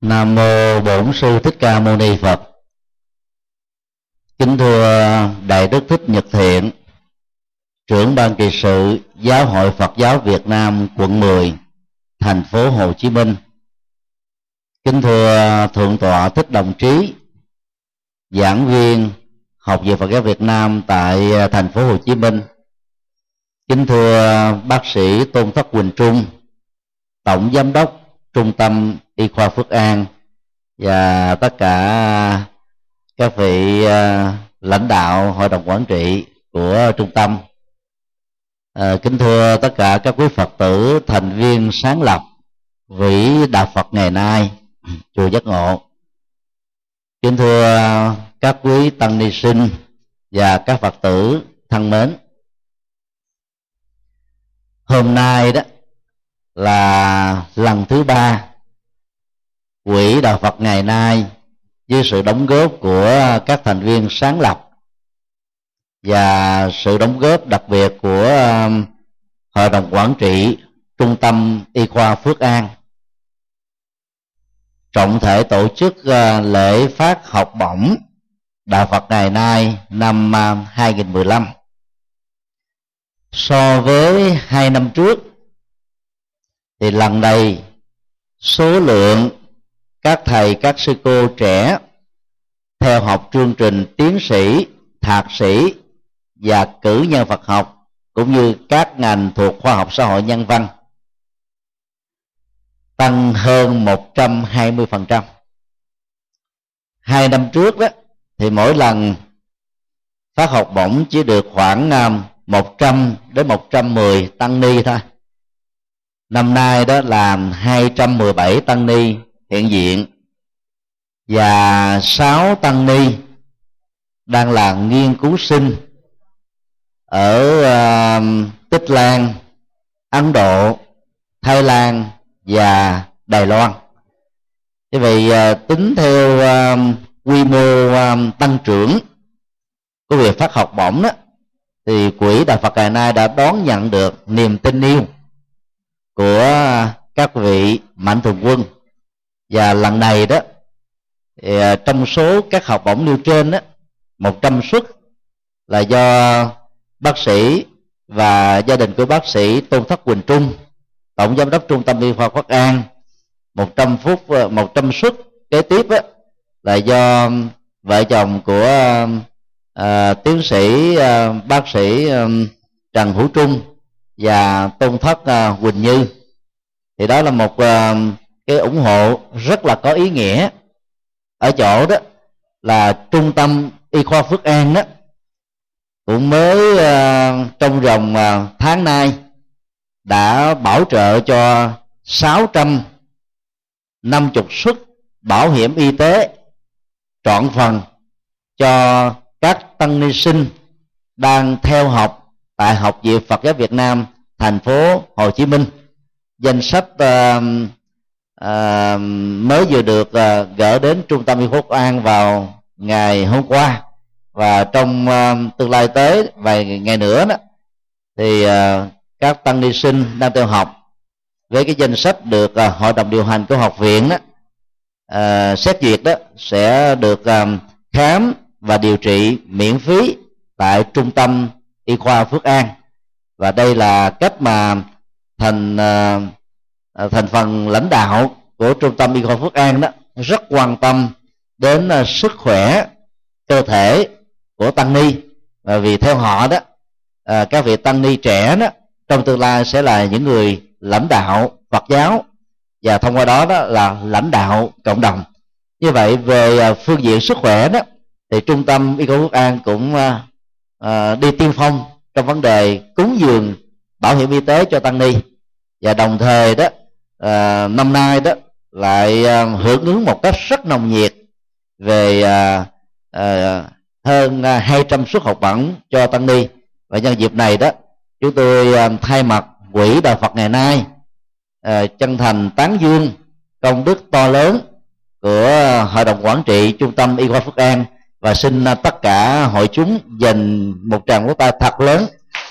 Nam mô Bổn sư Thích Ca Mâu Ni Phật. Kính thưa Đại đức Thích Nhật Thiện, trưởng ban trị sự Giáo hội Phật giáo Việt Nam quận 10, thành phố Hồ Chí Minh. Kính thưa Thượng tọa Thích Đồng Trí, giảng viên học viện Phật giáo Việt Nam tại thành phố Hồ Chí Minh. Kính thưa bác sĩ Tôn Thất Quỳnh Trung, tổng giám đốc trung tâm y khoa Phước An và tất cả các vị ờ, lãnh đạo hội đồng quản trị của trung tâm. À, kính thưa tất cả các quý phật tử thành viên sáng lập vị đạo phật ngày nay chùa giác ngộ. Kính thưa các quý tăng ni sinh và các phật tử thân mến hôm nay đó là lần thứ ba quỹ đạo phật ngày nay với sự đóng góp của các thành viên sáng lập và sự đóng góp đặc biệt của um, hội đồng quản trị trung tâm y khoa phước an. Trọng thể tổ chức uh, lễ phát học bổng đạo phật ngày nay năm um, 2015 so với hai năm trước thì lần này, số lượng các thầy, các sư cô trẻ theo học chương trình tiến sĩ, thạc sĩ và cử nhân Phật học cũng như các ngành thuộc khoa học xã hội nhân văn tăng hơn 120%. Hai năm trước đó, thì mỗi lần phát học bổng chỉ được khoảng à, 100 đến 110 tăng ni thôi năm nay đó là 217 tăng ni hiện diện và 6 tăng ni đang là nghiên cứu sinh ở uh, Tích Lan, Ấn Độ, Thái Lan và Đài Loan. Như vậy uh, tính theo uh, quy mô uh, tăng trưởng của việc phát học bổng đó thì quỹ Đạo Phật ngày nay đã đón nhận được niềm tin yêu của các vị mạnh thường quân. Và lần này đó thì à, trong số các học bổng nêu trên đó một trăm suất là do bác sĩ và gia đình của bác sĩ Tôn Thất Quỳnh Trung tổng giám đốc trung tâm y khoa Quốc An một trăm phút à, một trăm suất kế tiếp đó, là do vợ chồng của à, à, tiến sĩ à, bác sĩ à, Trần Hữu Trung và tôn thất uh, quỳnh như. Thì đó là một uh, cái ủng hộ rất là có ý nghĩa ở chỗ đó là trung tâm y khoa phước an đó cũng mới uh, trong vòng uh, tháng nay đã bảo trợ cho 650 suất bảo hiểm y tế trọn phần cho các tăng ni sinh đang theo học tại học viện Phật giáo Việt Nam thành phố Hồ Chí Minh danh sách uh, uh, mới vừa được uh, gửi đến trung tâm y quốc an vào ngày hôm qua. Và trong uh, tương lai tới vài ngày nữa đó thì uh, các tăng ni sinh đang theo học với cái danh sách được uh, hội đồng điều hành của học viện đó uh, xét duyệt đó sẽ được uh, khám và điều trị miễn phí tại trung tâm y khoa Phước An. Và đây là cách mà thành ờ, ờ, thành phần lãnh đạo của trung tâm y khoa Phước An đó, rất quan tâm đến ờ, sức khỏe cơ thể của tăng ni. Và vì theo họ đó các vị tăng ni trẻ đó, trong tương lai sẽ là những người lãnh đạo Phật giáo. Và thông qua đó đó là lãnh đạo cộng đồng. Như vậy về phương diện sức khỏe đó, thì trung tâm y khoa Phước An cũng à, đi tiên phong trong vấn đề cúng dường bảo hiểm y tế cho tăng ni. Và đồng thời đó à, năm nay đó lại à, hưởng ứng một cách rất nồng nhiệt về à, à, hơn 200 suất học bổng cho tăng ni. Và nhân dịp này đó chúng tôi à, thay mặt quỹ đạo Phật ngày nay à, chân thành tán dương công đức to lớn của hội đồng quản trị trung tâm y khoa Phước An và xin à, tất cả hội chúng dành một tràng vỗ tay thật lớn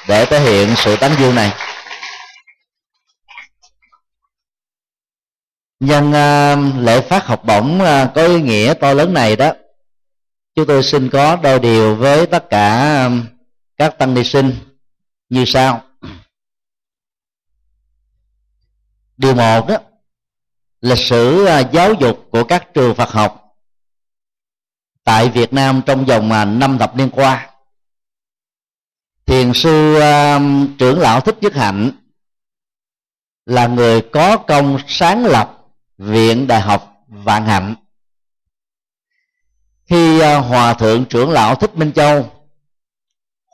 để thể hiện sự tán dương này. Nhân à, lễ phát học bổng à, có ý nghĩa to lớn này đó, chúng tôi xin có đôi điều với tất cả các tăng ni sinh như sau. Điều một đó lịch sử giáo dục của các trường Phật học tại Việt Nam trong vòng à, năm thập niên qua thiền sư uh, trưởng lão thích nhất hạnh là người có công sáng lập viện đại học vạn hạnh. Khi uh, hòa thượng trưởng lão thích minh châu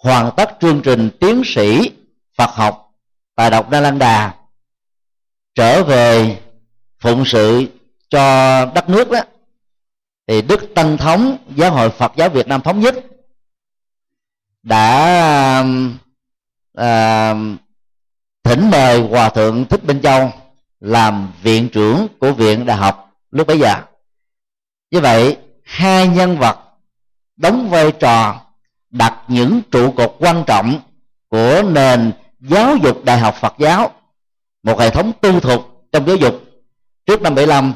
hoàn tất chương trình tiến sĩ phật học tại đọc đa lan đà trở về phụng sự cho đất nước đó thì đức Tăng thống giáo hội phật giáo việt nam thống nhất đã à, thỉnh mời hòa thượng thích minh châu làm viện trưởng của viện đại học lúc bấy giờ. Như vậy hai nhân vật đóng vai trò đặt những trụ cột quan trọng của nền giáo dục đại học Phật giáo một hệ thống tư thục trong giáo dục. Trước năm 75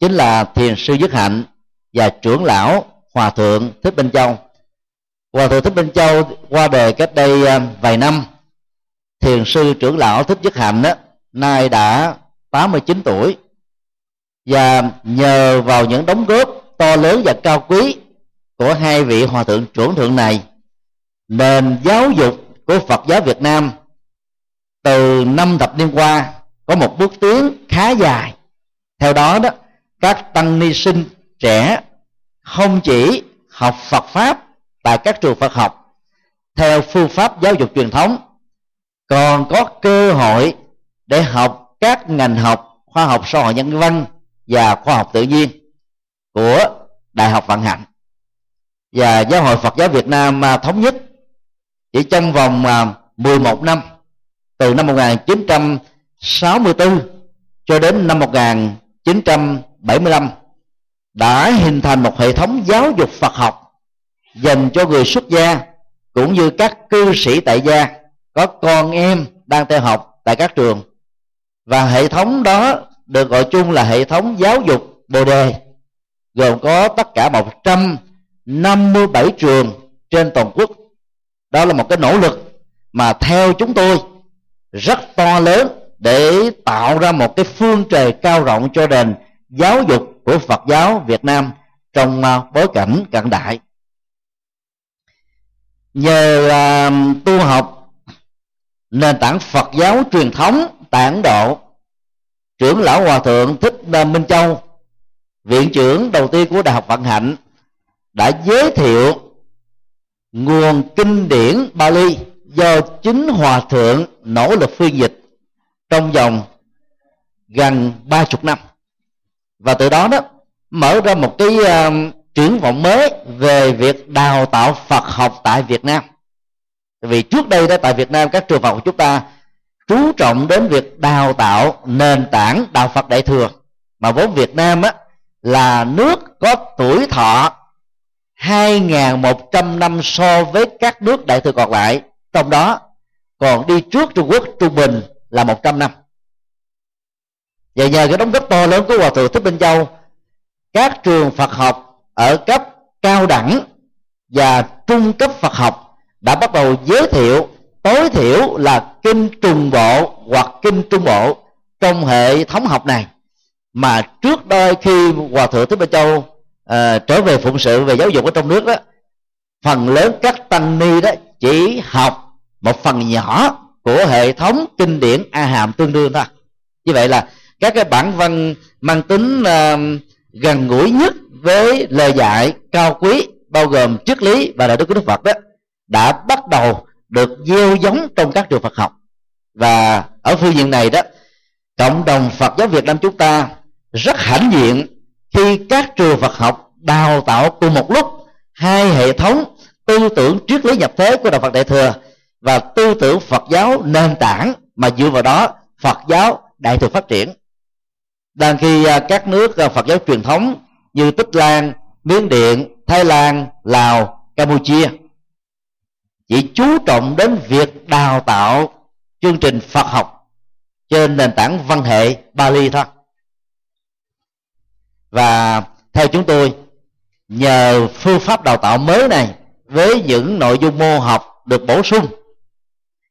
chính là thiền sư Dứt Hạnh và trưởng lão Hòa thượng Thích Minh Châu. Hòa thượng Thích Minh Châu qua đời cách đây à, vài năm thiền sư trưởng lão Thích nhất Hạnh đó, nay đã 89 tuổi. Và nhờ vào những đóng góp to lớn và cao quý của hai vị hòa thượng trưởng thượng này nền giáo dục của Phật giáo Việt Nam từ năm thập niên qua có một bước tiến khá dài. Theo đó đó các tăng ni sinh trẻ không chỉ học Phật pháp tại các trường Phật học, theo phương pháp giáo dục truyền thống, còn có cơ hội để học các ngành học khoa học xã hội nhân văn và khoa học tự nhiên của Đại học Vạn Hạnh. Và Giáo hội Phật giáo Việt Nam à, thống nhất chỉ trong vòng à, 11 năm, từ năm 1964 cho đến năm 1975 đã hình thành một hệ thống giáo dục Phật học dành cho người xuất gia cũng như các cư sĩ tại gia. Có con em đang theo học tại các trường. Và hệ thống đó được gọi chung là hệ thống giáo dục bồ đề, gồm có tất cả 157 trường trên toàn quốc. Đó là một cái nỗ lực mà theo chúng tôi rất to lớn để tạo ra một cái phương trời cao rộng cho nền giáo dục của Phật giáo Việt Nam trong à, bối cảnh cận đại. Nhờ uh, tu học nền tảng Phật giáo truyền thống tại Ấn Độ trưởng lão hòa thượng thích minh châu viện trưởng đầu tiên của đại học vận hạnh đã giới thiệu nguồn kinh điển Bali do chính hòa thượng nỗ lực phiên dịch trong vòng gần ba chục năm và từ đó đó mở ra một cái uh, triển vọng mới về việc đào tạo Phật học tại Việt Nam. Vì trước đây đó tại Việt Nam các trường Phật của chúng ta chú trọng đến việc đào tạo nền tảng đạo Phật Đại thừa. Mà vốn Việt Nam á là nước có tuổi thọ 2.100 năm so với các nước đại thừa còn lại. Trong đó còn đi trước Trung Quốc trung bình là 100 năm và nhờ cái đóng góp to lớn của Hòa Thượng Thích Minh Châu các trường Phật học ở cấp cao đẳng và trung cấp Phật học đã bắt đầu giới thiệu tối thiểu là kinh trùng bộ hoặc kinh trung bộ trong hệ thống học này. Mà trước đây khi hòa thượng thích minh châu uh, trở về phụng sự về giáo dục ở trong nước đó phần lớn các tăng ni đó chỉ học một phần nhỏ của hệ thống kinh điển a hàm tương đương thôi. Như vậy là các cái bản văn mang tính uh, gần gũi nhất với lời dạy cao quý bao gồm triết lý và đạo đức của đức phật đó đã bắt đầu được gieo giống trong các trường Phật học. Và ở phương diện này đó cộng đồng Phật giáo Việt Nam chúng ta rất hãnh diện khi các trường Phật học đào tạo cùng một lúc hai hệ thống tư tưởng triết lý nhập thế của đạo Phật Đại thừa và tư tưởng Phật giáo nền tảng mà dựa vào đó Phật giáo đại thừa phát triển đang khi à, các nước à, Phật giáo truyền thống như Tích Lan, Miến Điện, Thái Lan, Lào, Campuchia chỉ chú trọng đến việc đào tạo chương trình Phật học trên nền tảng văn hệ Bali thôi. Và theo chúng tôi nhờ phương pháp đào tạo mới này với những nội dung môn học được bổ sung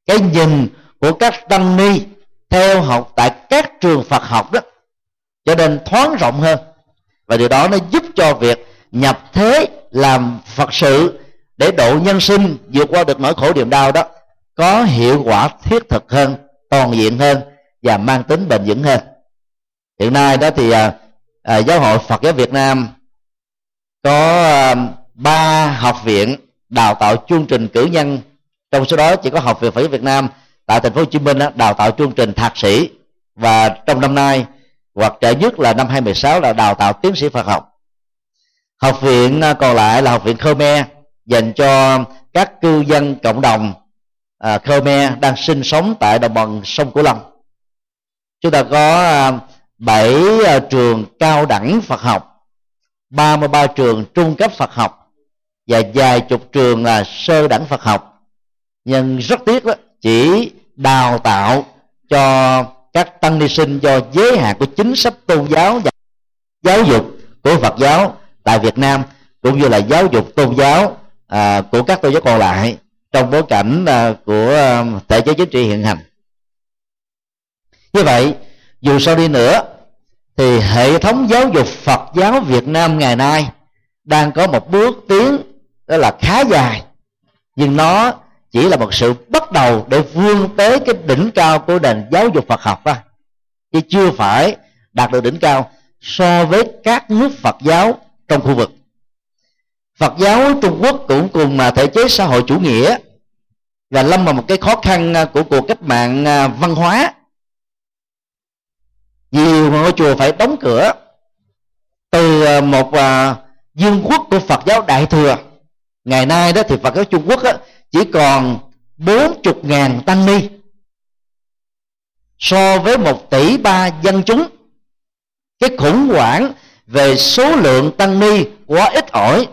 cái nhìn của các tăng ni theo học tại các trường Phật học đó cho nên thoáng rộng hơn. Và điều đó nó giúp cho việc nhập thế làm Phật sự để độ nhân sinh vượt qua được nỗi khổ niềm đau đó có hiệu quả thiết thực hơn toàn diện hơn và mang tính bền vững hơn. Hiện nay đó thì à, à, giáo hội Phật giáo Việt Nam có à, ba học viện đào tạo chương trình cử nhân. Trong số đó chỉ có học viện Phật giáo Việt Nam tại thành phố Hồ Chí Minh đó, đào tạo chương trình thạc sĩ. Và trong năm nay hoặc trẻ nhất là năm 2016 là đào tạo tiến sĩ Phật học. Học viện à, còn lại là học viện Khmer dành cho các cư dân cộng đồng à, Khmer đang sinh sống tại đồng bằng sông Cửu Long. Chúng ta có à, 7 à, trường cao đẳng Phật học 33 trường trung cấp Phật học và vài chục trường là sơ đẳng Phật học. Nhưng rất tiếc đó chỉ đào tạo cho các tăng ni sinh do giới hạn của chính sách tôn giáo và giáo dục của Phật giáo tại Việt Nam cũng như là giáo dục tôn giáo à, của các tôn giáo còn lại trong bối cảnh à, của à, thể chế chính trị hiện hành. Như vậy dù sao đi nữa thì hệ thống giáo dục Phật giáo Việt Nam ngày nay đang có một bước tiến đó là khá dài nhưng nó chỉ là một sự bắt đầu để vươn tới cái đỉnh cao của nền giáo dục Phật học đó chứ chưa phải đạt được đỉnh cao so với các nước Phật giáo trong khu vực. Phật giáo Trung Quốc cũng cùng mà thể chế xã hội chủ nghĩa và lâm vào một cái khó khăn à, của cuộc cách mạng à, văn hóa. Nhiều ngôi chùa phải đóng cửa từ à, một dương quốc của Phật giáo Đại thừa. Ngày nay đó thì Phật giáo Trung Quốc chỉ còn bốn chục ngàn tăng ni. So với một tỷ ba dân chúng, cái khủng hoảng về số lượng tăng ni quá ít ỏi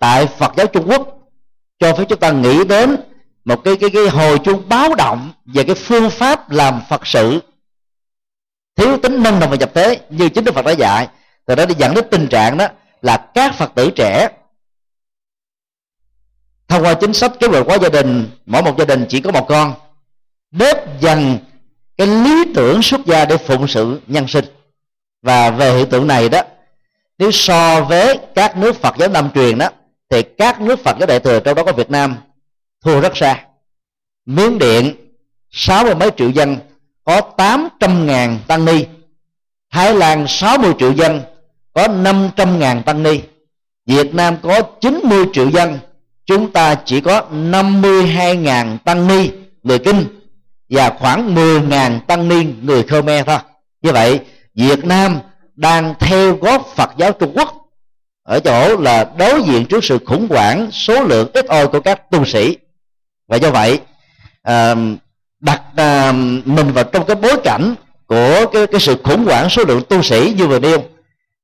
tại Phật giáo Trung Quốc, cho phép chúng ta nghĩ đến một cái cái cái hồi chuông báo động về cái phương pháp làm Phật sự. Thiếu tính năng động và nhập thế như chính Đức Phật đã dạy, từ đó đi dẫn đến tình trạng đó là các Phật tử trẻ thông qua chính sách kế hoạch hóa gia đình, mỗi một gia đình chỉ có một con. Bớt dần cái lý tưởng xuất gia để phụng sự nhân sinh. Và về hiện tượng này đó, nếu so với các nước Phật giáo Nam truyền đó, thì các nước Phật giáo Đại thừa trong đó có Việt Nam thua rất xa. Miến Điện, sáu mươi mấy triệu dân, có tám trăm ngàn tăng ni. Thái Lan, sáu mươi triệu dân, có năm trăm ngàn tăng ni. Việt Nam có chín mươi triệu dân chúng ta chỉ có 52.000 tăng ni người kinh và khoảng 10.000 tăng ni người Khmer thôi. Như vậy Việt Nam đang theo góp Phật giáo Trung Quốc ở chỗ là đối diện trước sự khủng hoảng số lượng ít ỏi của các tu sĩ. Và do vậy đặt mình vào trong cái bối cảnh của cái, cái sự khủng hoảng số lượng tu sĩ như vừa nêu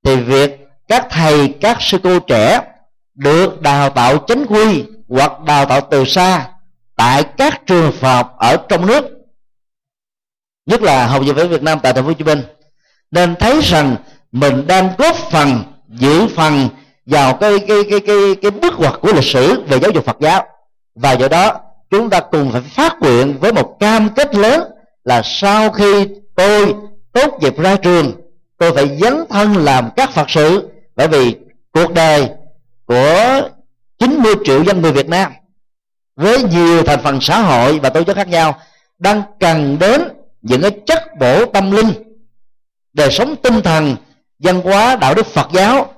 thì việc các thầy các sư cô trẻ được đào tạo chính quy hoặc đào tạo từ xa tại các trường Phật ở trong nước, nhất là học viện Việt Nam tại thành phố Hồ Chí Minh, nên thấy rằng mình đang góp phần giữ phần vào cái cái cái cái cái bước ngoặt của lịch sử về giáo dục Phật giáo. Và do đó, chúng ta cùng phải phát nguyện với một cam kết lớn là sau khi tôi tốt nghiệp ra trường, tôi phải dấn thân làm các Phật sự. Bởi vì cuộc đời của 90 triệu dân người Việt Nam với nhiều thành phần xã hội và tổ chức khác nhau đang cần đến những cái chất bổ tâm linh đời sống tinh thần văn hóa đạo đức Phật giáo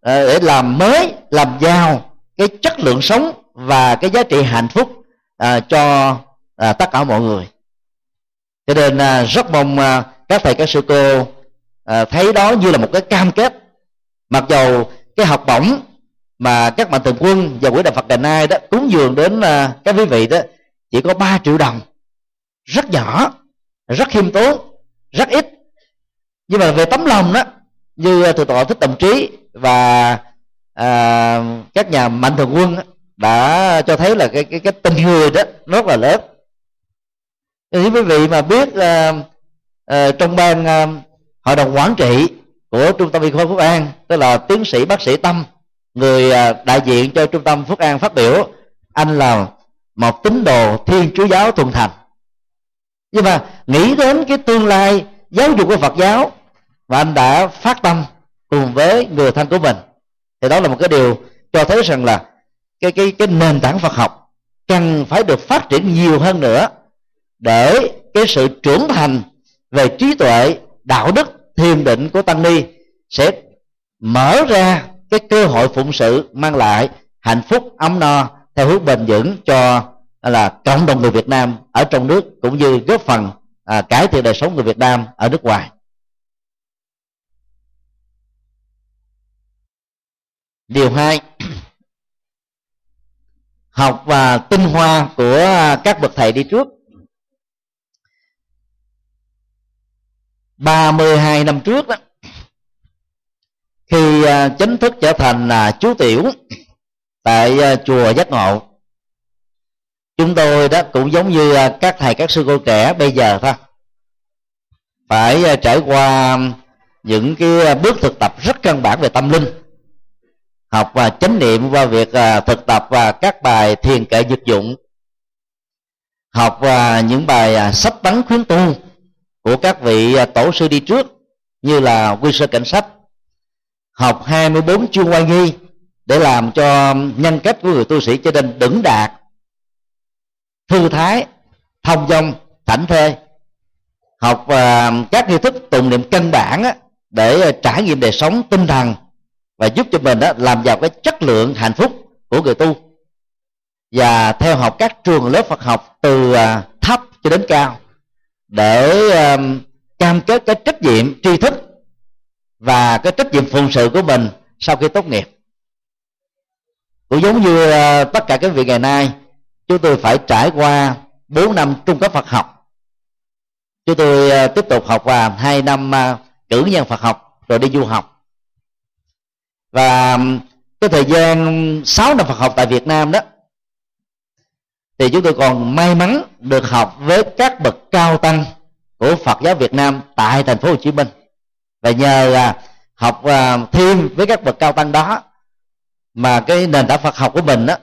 ờ, để làm mới làm giàu cái chất lượng sống và cái giá trị hạnh phúc à, cho à, tất cả mọi người. Cho nên à, rất mong à, các thầy các sư cô à, thấy đó như là một cái cam kết. Mặc dầu cái học bổng mà các mạnh thường quân và quỹ đạo Phật đền nay đó cúng dường đến à, các quý vị đó chỉ có 3 triệu đồng. Rất nhỏ rất khiêm tốn rất ít. Nhưng mà về tấm lòng đó như à, Thượng tọa thích đồng trí và à, các nhà mạnh thường quân đó, đã cho thấy là cái cái cái tình người đó rất là lớn. Nếu quý vị mà biết à, à, trong ban à, hội đồng quản trị của trung tâm y khoa phúc an tức là tiến sĩ bác sĩ tâm người à, đại diện cho trung tâm phúc an phát biểu, anh là một tín đồ thiên chúa giáo thuần thành. Nhưng mà nghĩ đến cái tương lai giáo dục của phật giáo, và anh đã phát tâm cùng với người thân của mình, thì đó là một cái điều cho thấy rằng là cái cái cái nền tảng Phật học cần phải được phát triển nhiều hơn nữa để cái sự trưởng thành về trí tuệ, đạo đức, thiền định của tăng ni sẽ mở ra cái cơ hội phụng sự mang lại hạnh phúc ấm no theo hướng bền vững cho là cộng đồng người Việt Nam ở trong nước cũng như góp phần à, cải thiện đời sống người Việt Nam ở nước ngoài. Điều hai học và tinh hoa của các bậc thầy đi trước 32 năm trước đó khi à, chính thức trở thành là chú tiểu tại à, chùa giác ngộ, chúng tôi đó cũng giống như à, các thầy, các sư cô trẻ bây giờ thôi. Phải trải qua những cái bước thực tập rất căn bản về tâm linh, học và chánh niệm qua việc thực tập và các bài thiền kệ dược dụng, học và những bài sách tấn khuyến tu của các vị tổ sư đi trước như là quy sơ cảnh sách học 24 chương quan nghi để làm cho nhân cách của người tu sĩ trở nên đứng đạt. Thư thái thông dong thảnh thê. Học uh, các nghi thức tụng niệm căn bản á, để à, trải nghiệm đời sống tinh thần và giúp cho mình á, làm giàu cái chất lượng hạnh phúc của người tu. Và theo học các trường lớp Phật học từ uh, thấp cho đến cao để uh, cam kết cái trách nhiệm tri thức và cái trách nhiệm phụng sự của mình sau khi tốt nghiệp. Cũng giống như ờ, tất cả các vị ngày nay, chúng tôi phải trải qua 4 năm trung cấp Phật học. Chúng tôi ờ, tiếp tục học và hai năm ờ, cử nhân Phật học, rồi đi du học. Và cái thời gian 6 năm Phật học tại Việt Nam đó, thì chúng tôi còn may mắn được học với các bậc cao tăng của Phật giáo Việt Nam tại thành phố Hồ Chí Minh và nhờ à, học à, thêm với các bậc cao tăng đó mà cái nền tảng Phật học của mình đó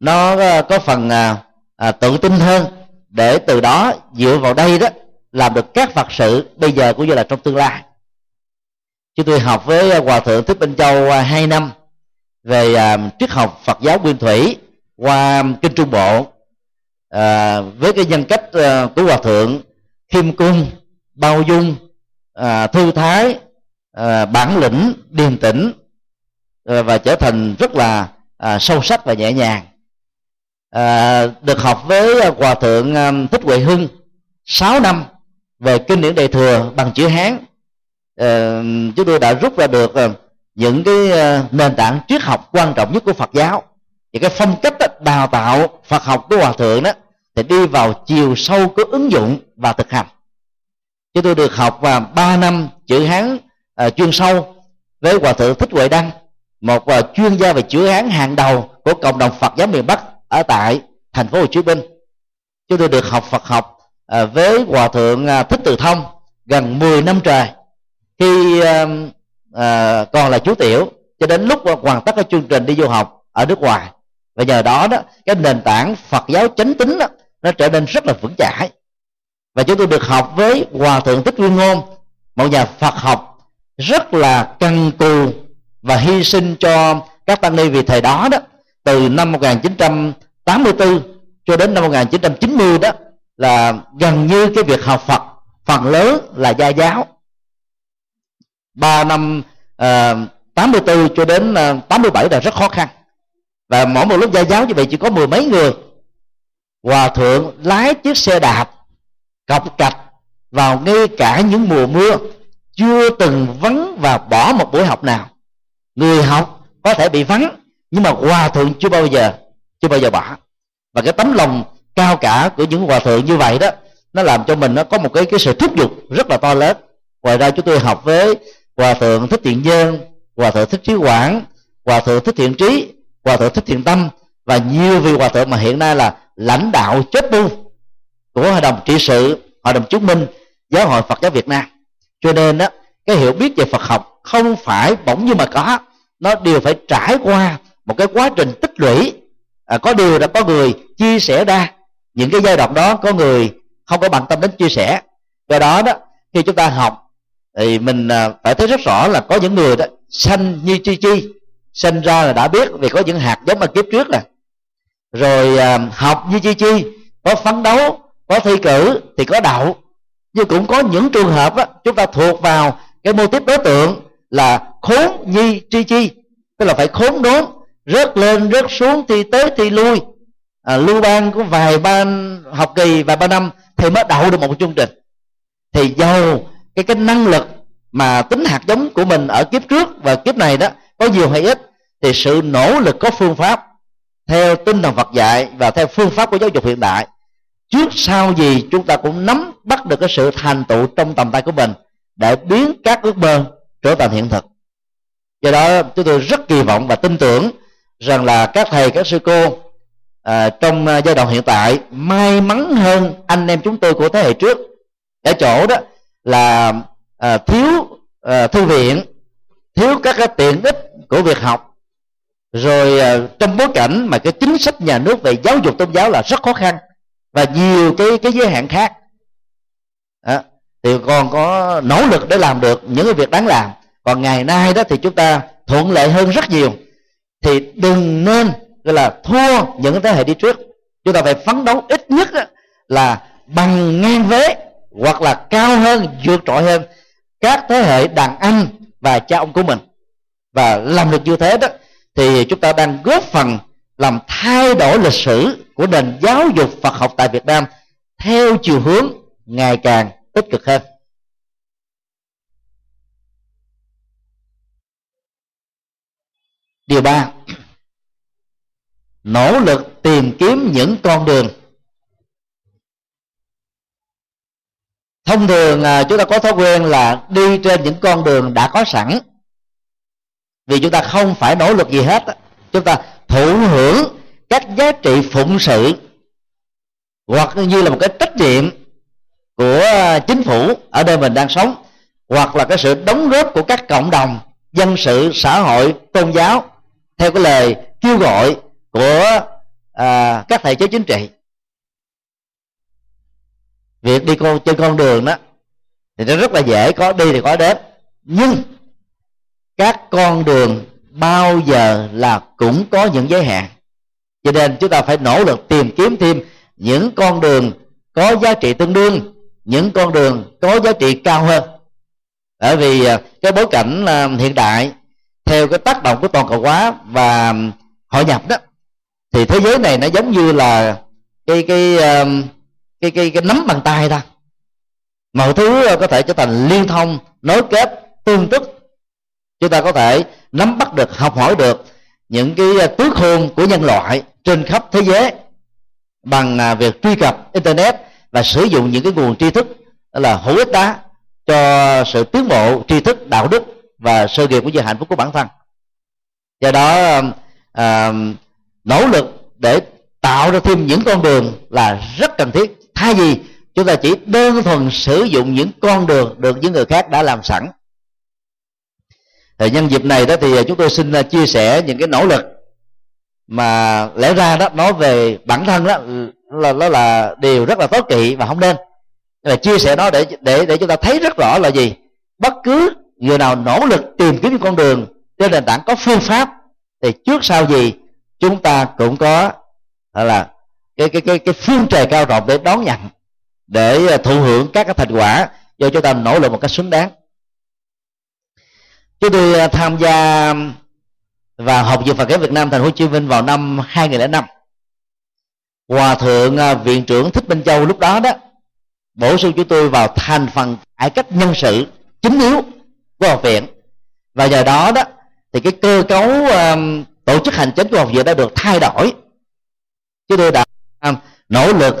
nó à, có phần à, tự tin hơn. Để từ đó dựa vào đây đó làm được các Phật sự bây giờ cũng như là trong tương lai. Chúng tôi học với hòa thượng thích minh châu hai năm về à, triết học Phật giáo nguyên thủy qua kinh trung bộ à, với cái nhân cách à, của hòa thượng khiêm cung bao dung à, thư thái à, bản lĩnh điềm tĩnh à, và trở thành rất là à, sâu sắc và nhẹ nhàng. À, được học với hòa thượng à, thích huệ hưng 6 năm về kinh điển đại thừa bằng chữ hán. À, chúng tôi đã rút ra được à, những cái à, nền tảng triết học quan trọng nhất của phật giáo. Thì cái phong cách đó, đào tạo phật học của hòa thượng đó thì đi vào chiều sâu của ứng dụng và thực hành chúng tôi được học và ba năm chữ hán à, chuyên sâu với hòa thượng thích huệ đăng một à, chuyên gia về chữ hán hàng đầu của cộng đồng phật giáo miền bắc ở tại thành phố hồ chí minh. Chúng tôi được học phật học à, với hòa thượng à, thích từ thông gần 10 năm trời. Khi à, à, còn là chú tiểu cho đến lúc hoàn tất cái chương trình đi du học ở nước ngoài. Và nhờ đó đó cái nền tảng phật giáo chánh tín đó, nó trở nên rất là vững chãi và chúng tôi được học với hòa thượng thích nguyên ngôn một nhà phật học rất là căng cù và hy sinh cho các tăng ni vì thời đó đó. Từ năm 1984 cho đến năm 1990 đó là gần như cái việc học Phật phần lớn là gia giáo. Ba năm ờ, uh, 84 cho đến ờ, uh, 87 là rất khó khăn. Và mỗi một lúc gia giáo như vậy chỉ có mười mấy người. Hòa thượng lái chiếc xe đạp cọc cạch vào ngay cả những mùa mưa, chưa từng vắng và bỏ một buổi học nào. Người học có thể bị vắng, nhưng mà hòa thượng chưa bao giờ, chưa bao giờ bỏ. Và cái tấm lòng cao cả của những hòa thượng như vậy đó, nó làm cho mình nó có một cái cái sự thúc giục rất là to lớn. Ngoài ra chúng tôi học với hòa thượng thích thiện nhân, hòa thượng thích trí quảng, hòa thượng thích thiện trí, hòa thượng thích thiện tâm. Và nhiều vị hòa thượng mà hiện nay là lãnh đạo chết tu của hội đồng trị sự hội đồng chứng minh giáo hội phật giáo việt nam. Cho nên đó cái hiểu biết về phật học không phải bỗng như mà có. Nó đều phải trải qua một cái quá trình tích lũy. À, có điều đã có người chia sẻ ra. Những cái giai đoạn đó có người không có bằng tâm đến chia sẻ. Do đó đó khi chúng ta học thì mình à, phải thấy rất rõ là có những người đó sanh như chi chi sinh ra là đã biết vì có những hạt giống ở kiếp trước nè. Rồi à, học như chi chi có phấn đấu có thi cử thì có đậu. Nhưng cũng có những trường hợp á, chúng ta thuộc vào cái mô tiếp đối tượng là khốn nhi chi chi. Tức là phải khốn đốn rớt lên rớt xuống thi tới thi lui. À, lưu ban có vài ban học kỳ vài ba năm thì mới đậu được một chương trình. Thì giàu cái cái năng lực mà tính hạt giống của mình ở kiếp trước và kiếp này đó có nhiều hay ít thì sự nỗ lực có phương pháp theo tinh thần Phật dạy và theo phương pháp của giáo dục hiện đại trước sau gì chúng ta cũng nắm bắt được cái sự thành tựu trong tầm tay của mình để biến các ước mơ trở thành hiện thực. Do đó chúng tôi rất kỳ vọng và tin tưởng rằng là các thầy các sư cô à, trong à, giai đoạn hiện tại may mắn hơn anh em chúng tôi của thế hệ trước. Ở chỗ đó là à, thiếu à, thư viện thiếu các cái tiện ích của việc học. Rồi à, trong bối cảnh mà cái chính sách nhà nước về giáo dục tôn giáo là rất khó khăn và nhiều cái cái giới hạn khác. Đó. thì còn có nỗ lực để làm được những cái việc đáng làm. Còn ngày nay đó thì chúng ta thuận lợi hơn rất nhiều. Thì đừng nên, gọi là, thua những thế hệ đi trước. Chúng ta phải phấn đấu ít nhất là bằng ngang vế hoặc là cao hơn, vượt trội hơn các thế hệ đàn anh và cha ông của mình. Và làm được như thế đó thì chúng ta đang góp phần làm thay đổi lịch sử của nền giáo dục Phật học tại Việt Nam theo chiều hướng ngày càng tích cực hơn. Điều ba, nỗ lực tìm kiếm những con đường. Thông thường à, chúng ta có thói quen là đi trên những con đường đã có sẵn. Vì chúng ta không phải nỗ lực gì hết chúng ta thụ hưởng các giá trị phụng sự hoặc như là một cái trách nhiệm của à, chính phủ ở nơi mình đang sống hoặc là cái sự đóng góp của các cộng đồng dân sự xã hội tôn giáo theo cái lời kêu gọi của à, các thầy chế chính trị. Việc đi con trên con đường đó thì nó rất là dễ có đi thì có đến. Nhưng các con đường bao giờ là cũng có những giới hạn cho nên chúng ta phải nỗ lực tìm kiếm thêm những con đường có giá trị tương đương những con đường có giá trị cao hơn. Bởi vì à, cái bối cảnh à, hiện đại theo cái tác động của toàn cầu hóa và hội nhập đó thì thế giới này nó giống như là cái cái à, cái cái, cái nắm bàn tay ta mọi thứ có thể trở thành liên thông nối kết tương tức. Chúng ta có thể nắm bắt được học hỏi được những cái à, tước hôn của nhân loại trên khắp thế giới bằng à, việc truy cập internet và sử dụng những cái nguồn tri thức là hữu ích đó cho sự tiến bộ tri thức đạo đức và sự nghiệp của sự hạnh phúc của bản thân. Do đó à, nỗ lực để tạo ra thêm những con đường là rất cần thiết. Thay vì chúng ta chỉ đơn thuần sử dụng những con đường được những người khác đã làm sẵn thì nhân dịp này đó thì à, chúng tôi xin à, chia sẻ những cái nỗ lực mà lẽ ra đó, nói về bản thân đó ừ, là nó là điều rất là tốt kỵ và không nên. Là chia sẻ nó để để để chúng ta thấy rất rõ là gì? Bất cứ người nào nỗ lực tìm kiếm con đường trên nền tảng có phương pháp thì trước sau gì chúng ta cũng có là, cái cái cái cái phương trời cao rộng để đón nhận, để à, thụ hưởng các cái thành quả do chúng ta nỗ lực một cách xứng đáng chúng tôi à, tham gia và học viện Phật giáo Việt Nam Thành phố Hồ Chí Minh vào năm 2005 Hòa thượng à, viện trưởng Thích Minh Châu lúc đó đó bổ sung chúng tôi vào thành phần cải cách nhân sự chính yếu của học viện. Và nhờ đó đó thì cái cơ cấu um, tổ chức hành chính của học viện đã được thay đổi. Chúng tôi đã um, nỗ lực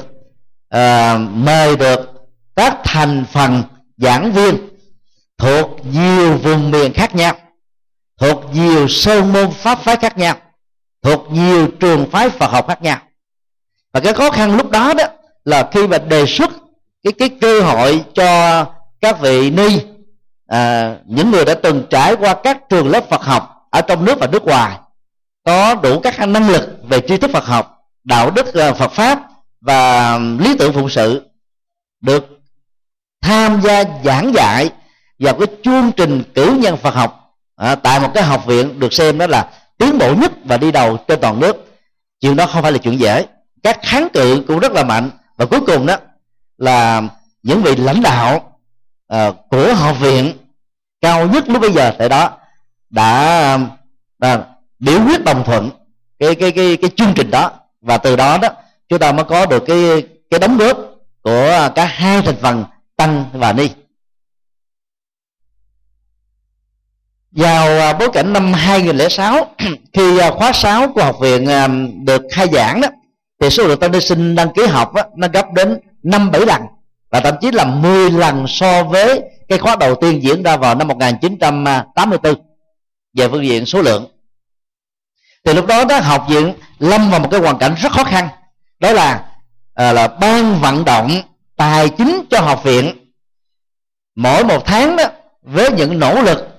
uh, mời được các thành phần giảng viên thuộc nhiều vùng miền khác nhau thuộc nhiều sơn môn pháp phái khác nhau thuộc nhiều trường phái Phật học khác nhau. Và cái khó khăn lúc đó đó là khi mà đề xuất cái cái cơ hội cho các vị ni à, những người đã từng trải qua các trường lớp Phật học ở trong nước và nước ngoài có đủ các năng lực về tri thức Phật học đạo đức à, Phật pháp và lý tưởng phụng sự được tham gia giảng dạy vào cái chương trình cử nhân Phật học à, tại một cái học viện được xem đó là tiến bộ nhất và đi đầu trên toàn nước. Chuyện đó không phải là chuyện dễ. Các kháng cự cũng rất là mạnh. Và cuối cùng đó là những vị lãnh đạo uh, của học viện cao nhất lúc bây giờ tại đó đã, đã biểu quyết đồng thuận cái cái cái cái chương trình đó. Và từ đó đó chúng ta mới có được cái cái đóng góp của à, cả hai thành phần tăng và ni. Vào à, bối cảnh năm 2006 khi à, khóa 6 của học viện à, được khai giảng đó thì số lượng tăng ni sinh đăng ký học đó, nó gấp đến năm bảy lần và thậm chí là 10 lần so với cái khóa đầu tiên diễn ra vào năm 1984 về phương diện số lượng. Thì lúc đó đó học viện lâm vào một cái hoàn cảnh rất khó khăn đó là à, là ban vận động tài chính cho học viện. Mỗi một tháng đó với những nỗ lực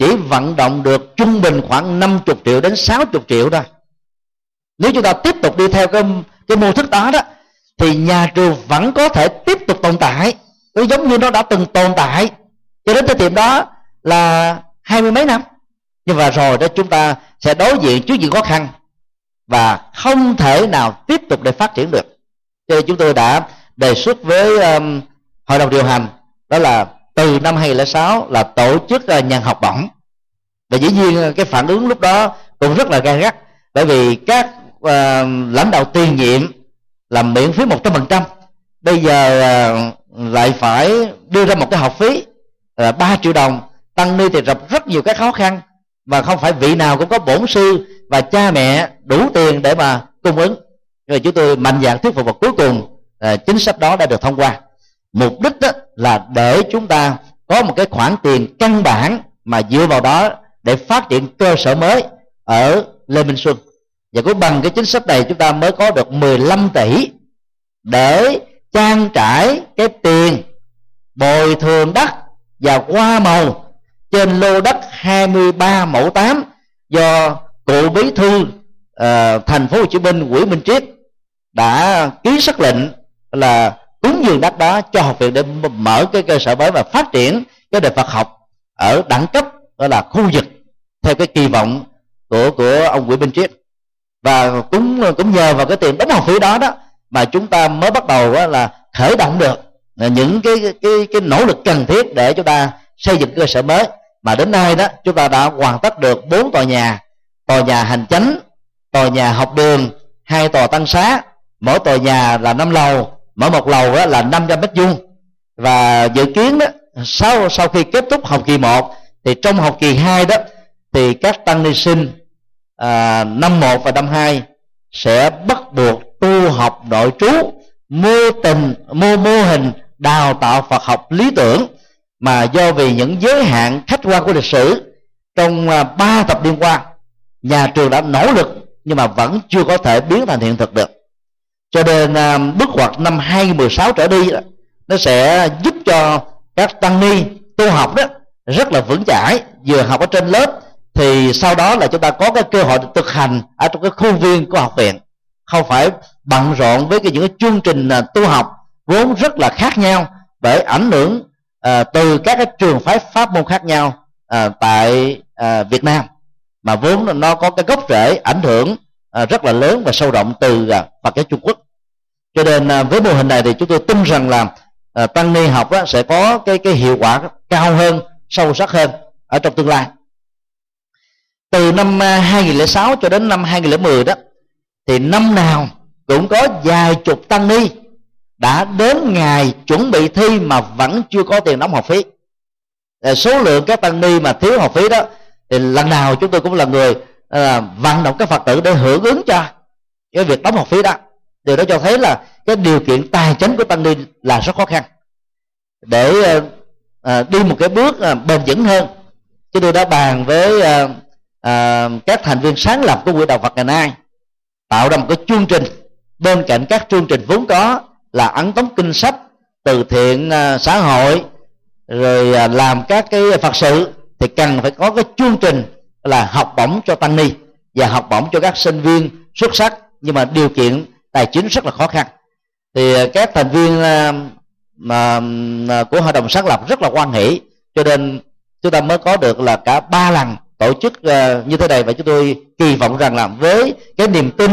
chỉ vận động được trung bình khoảng 50 triệu đến 60 triệu thôi. Nếu chúng ta tiếp tục đi theo cái cái mô thức đó đó thì nhà trường vẫn có thể tiếp tục tồn tại. Nó giống như nó đã từng tồn tại. Cho đến thời điểm đó là hai mươi mấy năm. Nhưng mà rồi đó chúng ta sẽ đối diện trước những khó khăn và không thể nào tiếp tục để phát triển được. Cho nên chúng tôi đã đề xuất với um, hội đồng điều hành đó là từ năm 2006 là tổ chức ờ, là nhận học bổng. Và dĩ nhiên ờ, cái phản ứng lúc đó cũng rất là gay gắt bởi vì các uh, lãnh đạo tiền nhiệm làm miễn phí một trăm phần trăm. Bây giờ uh, lại phải đưa ra một cái học phí là ba triệu đồng tăng ni thì gặp rất nhiều cái khó khăn. Và không phải vị nào cũng có bổn sư và cha mẹ đủ tiền để mà cung ứng. Rồi chúng tôi mạnh dạng thuyết phục và cuối cùng uh, chính sách đó đã được thông qua mục đích đó là để chúng ta có một cái khoản tiền căn bản mà dựa vào đó để phát triển cơ sở mới ở Lê Minh Xuân. Và cũng bằng cái chính sách này chúng ta mới có được 15 tỷ để trang trải cái tiền bồi thường đất và hoa màu trên lô đất 23 mẫu 8 do cụ bí thư uh, thành phố Hồ Chí Minh Nguyễn Minh Triết đã ký sắc lệnh là cúng dường đất đó cho học viện để mở cái cơ sở mới và phát triển cái đề Phật học ở đẳng cấp đó là khu vực, theo cái kỳ vọng của của ông Nguyễn Minh Triết. Và cũng cũng nhờ vào cái tiền đóng học phí đó đó mà chúng ta mới bắt đầu đó là khởi động được những cái cái cái nỗ lực cần thiết để chúng ta xây dựng cơ sở mới. Mà đến nay đó, chúng ta đã hoàn tất được bốn tòa nhà tòa nhà hành chánh, tòa nhà học đường, hai tòa tăng xá. Mỗi tòa nhà là năm lầu mỗi một lầu đó là 500 mét vuông. Và dự kiến đó sau sau khi kết thúc học kỳ 1 thì trong học kỳ 2 đó thì các tăng ni sinh à, năm 1 và năm 2 sẽ bắt buộc tu học nội trú mô tình mô mô hình đào tạo Phật học lý tưởng. Mà do vì những giới hạn khách quan của lịch sử trong à, ba thập niên qua nhà trường đã nỗ lực nhưng mà vẫn chưa có thể biến thành hiện thực được cho nên à, bước ngoặt năm 2016 trở đi nó sẽ giúp cho các tăng ni tu học đó rất là vững chãi vừa học ở trên lớp thì sau đó là chúng ta có cái cơ hội thực hành ở trong cái khuôn viên của học viện. Không phải bận rộn với cái những cái chương trình à, tu học vốn rất là khác nhau bởi ảnh hưởng à, từ các cái trường phái pháp môn khác nhau à, tại à, Việt Nam. Mà vốn nó có cái gốc rễ ảnh hưởng à, rất là lớn và sâu rộng từ à, Phật giáo Trung Quốc. Cho nên à, với mô hình này thì chúng tôi tin rằng là à, tăng ni học sẽ có cái cái hiệu quả cao hơn sâu sắc hơn ở trong tương lai. Từ năm à, 2006 cho đến năm 2010 đó thì năm nào cũng có vài chục tăng ni đã đến ngày chuẩn bị thi mà vẫn chưa có tiền đóng học phí. Ờ, số lượng các tăng ni mà thiếu học phí đó thì lần nào chúng tôi cũng là người à, vận động các phật tử để hưởng ứng cho cái việc đóng học phí đó. Điều đó cho thấy là cái điều kiện tài chính của tăng ni là rất khó khăn. Để à, à, đi một cái bước à, bền vững hơn chúng tôi đã bàn với à, à, các thành viên sáng lập của quỹ đạo Phật ngày nay tạo ra một cái chương trình. Bên cạnh các chương trình vốn có là ấn tống kinh sách từ thiện à, xã hội rồi à, làm các cái phật sự thì cần phải có cái chương trình là học bổng cho tăng ni và học bổng cho các sinh viên xuất sắc, nhưng mà điều kiện tài chính rất là khó khăn. Thì ờ, các thành viên ờ, mà của hội đồng sáng lập rất là quan hệ cho nên chúng ta mới có được là cả ba lần tổ chức ờ, như thế này. Và chúng tôi kỳ vọng rằng là với cái niềm tin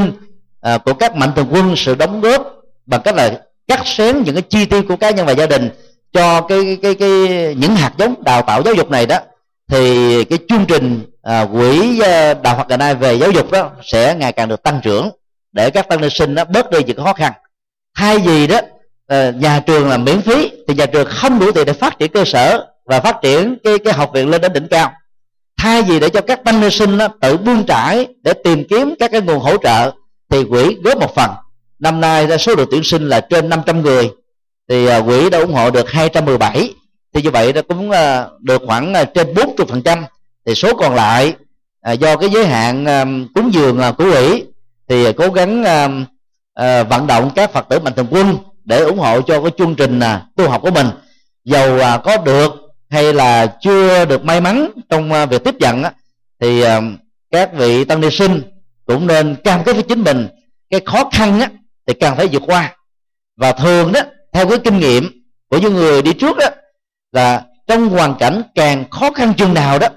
của các mạnh thường quân, sự đóng góp bằng cách là cắt xén những cái chi tiêu của cá nhân và gia đình cho cái cái cái những hạt giống đào tạo giáo dục này đó thì cái chương trình à, quỹ à, đạo Phật ngày nay về giáo dục đó sẽ ngày càng được tăng trưởng để các tân ni sinh đó bớt đi những khó khăn. Thay vì đó à, nhà trường là miễn phí thì nhà trường không đủ tiền để phát triển cơ sở và phát triển cái cái học viện lên đến đỉnh cao. Thay vì để cho các tân ni sinh đó, tự buông trải để tìm kiếm các cái nguồn hỗ trợ thì quỹ góp một phần. Năm nay số lượng tuyển sinh là trên 500 người thì à, quỹ đã ủng hộ được 217 thì như vậy nó cũng ờ, được khoảng ờ, trên 40 phần trăm. Thì số còn lại ờ, do cái giới hạn cúng dường của quỹ, thì cố gắng vận động các phật tử mạnh thường quân để ủng hộ cho cái chương trình à, tu học của mình. Dầu à, có được hay là chưa được may mắn trong việc tiếp nhận thì các vị tăng ni sinh cũng nên cam kết với chính mình. Cái khó khăn á, thì cần phải vượt qua. Và thường đó, theo cái kinh nghiệm của những người đi trước đó là trong hoàn cảnh càng khó khăn chừng nào đó,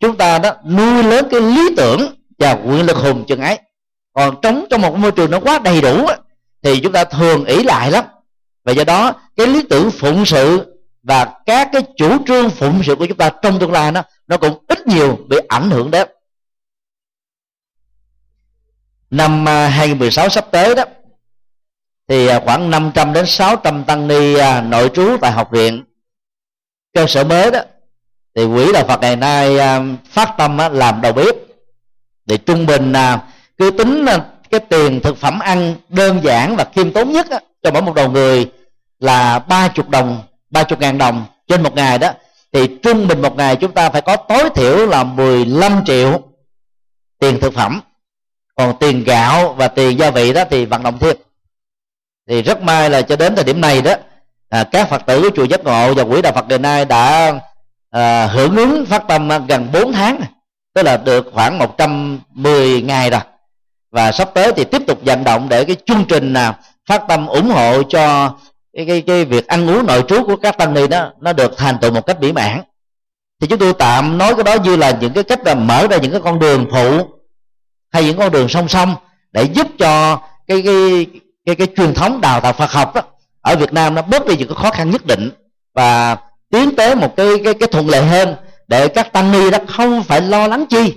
chúng ta đó nuôi lớn cái lý tưởng và quyền lực hùng chừng ấy. Còn trống trong một môi trường nó quá đầy đủ thì chúng ta thường ỷ lại lắm. Và do đó, cái lý tưởng phụng sự và các cái chủ trương phụng sự của chúng ta trong tương lai nó nó cũng ít nhiều bị ảnh hưởng đến. Năm à, 2016 sắp tới đó, thì à, khoảng 500 đến 600 tăng ni à, nội trú tại học viện cơ sở mới đó, thì quỹ đạo Phật ngày nay à, phát tâm làm đầu bếp thì trung bình là cứ tính cái tiền thực phẩm ăn đơn giản và khiêm tốn nhất cho mỗi một đầu người là ba chục đồng, ba chục ngàn đồng trên một ngày đó. Thì trung bình một ngày chúng ta phải có tối thiểu là 15 triệu tiền thực phẩm. Còn tiền gạo và tiền gia vị đó thì vận động thêm. Thì rất may là cho đến thời điểm này đó à, các phật tử của chùa giác ngộ và quỹ đạo phật ngày nay đã à, hưởng ứng phát tâm gần 4 tháng tức là được khoảng 110 ngày rồi. Và sắp tới thì tiếp tục vận động để cái chương trình nào phát tâm ủng hộ cho cái, cái, cái việc ăn uống nội trú của các tăng ni đó nó được thành tựu một cách mỹ mãn. Thì chúng tôi tạm nói cái đó như là những cái cách là mở ra những cái con đường phụ hay những con đường song song để giúp cho cái cái cái cái truyền thống đào tạo Phật học đó, ở Việt Nam nó bớt đi những cái khó khăn nhất định và tiến tới một cái cái cái thuận lợi hơn để các tăng ni đó không phải lo lắng chi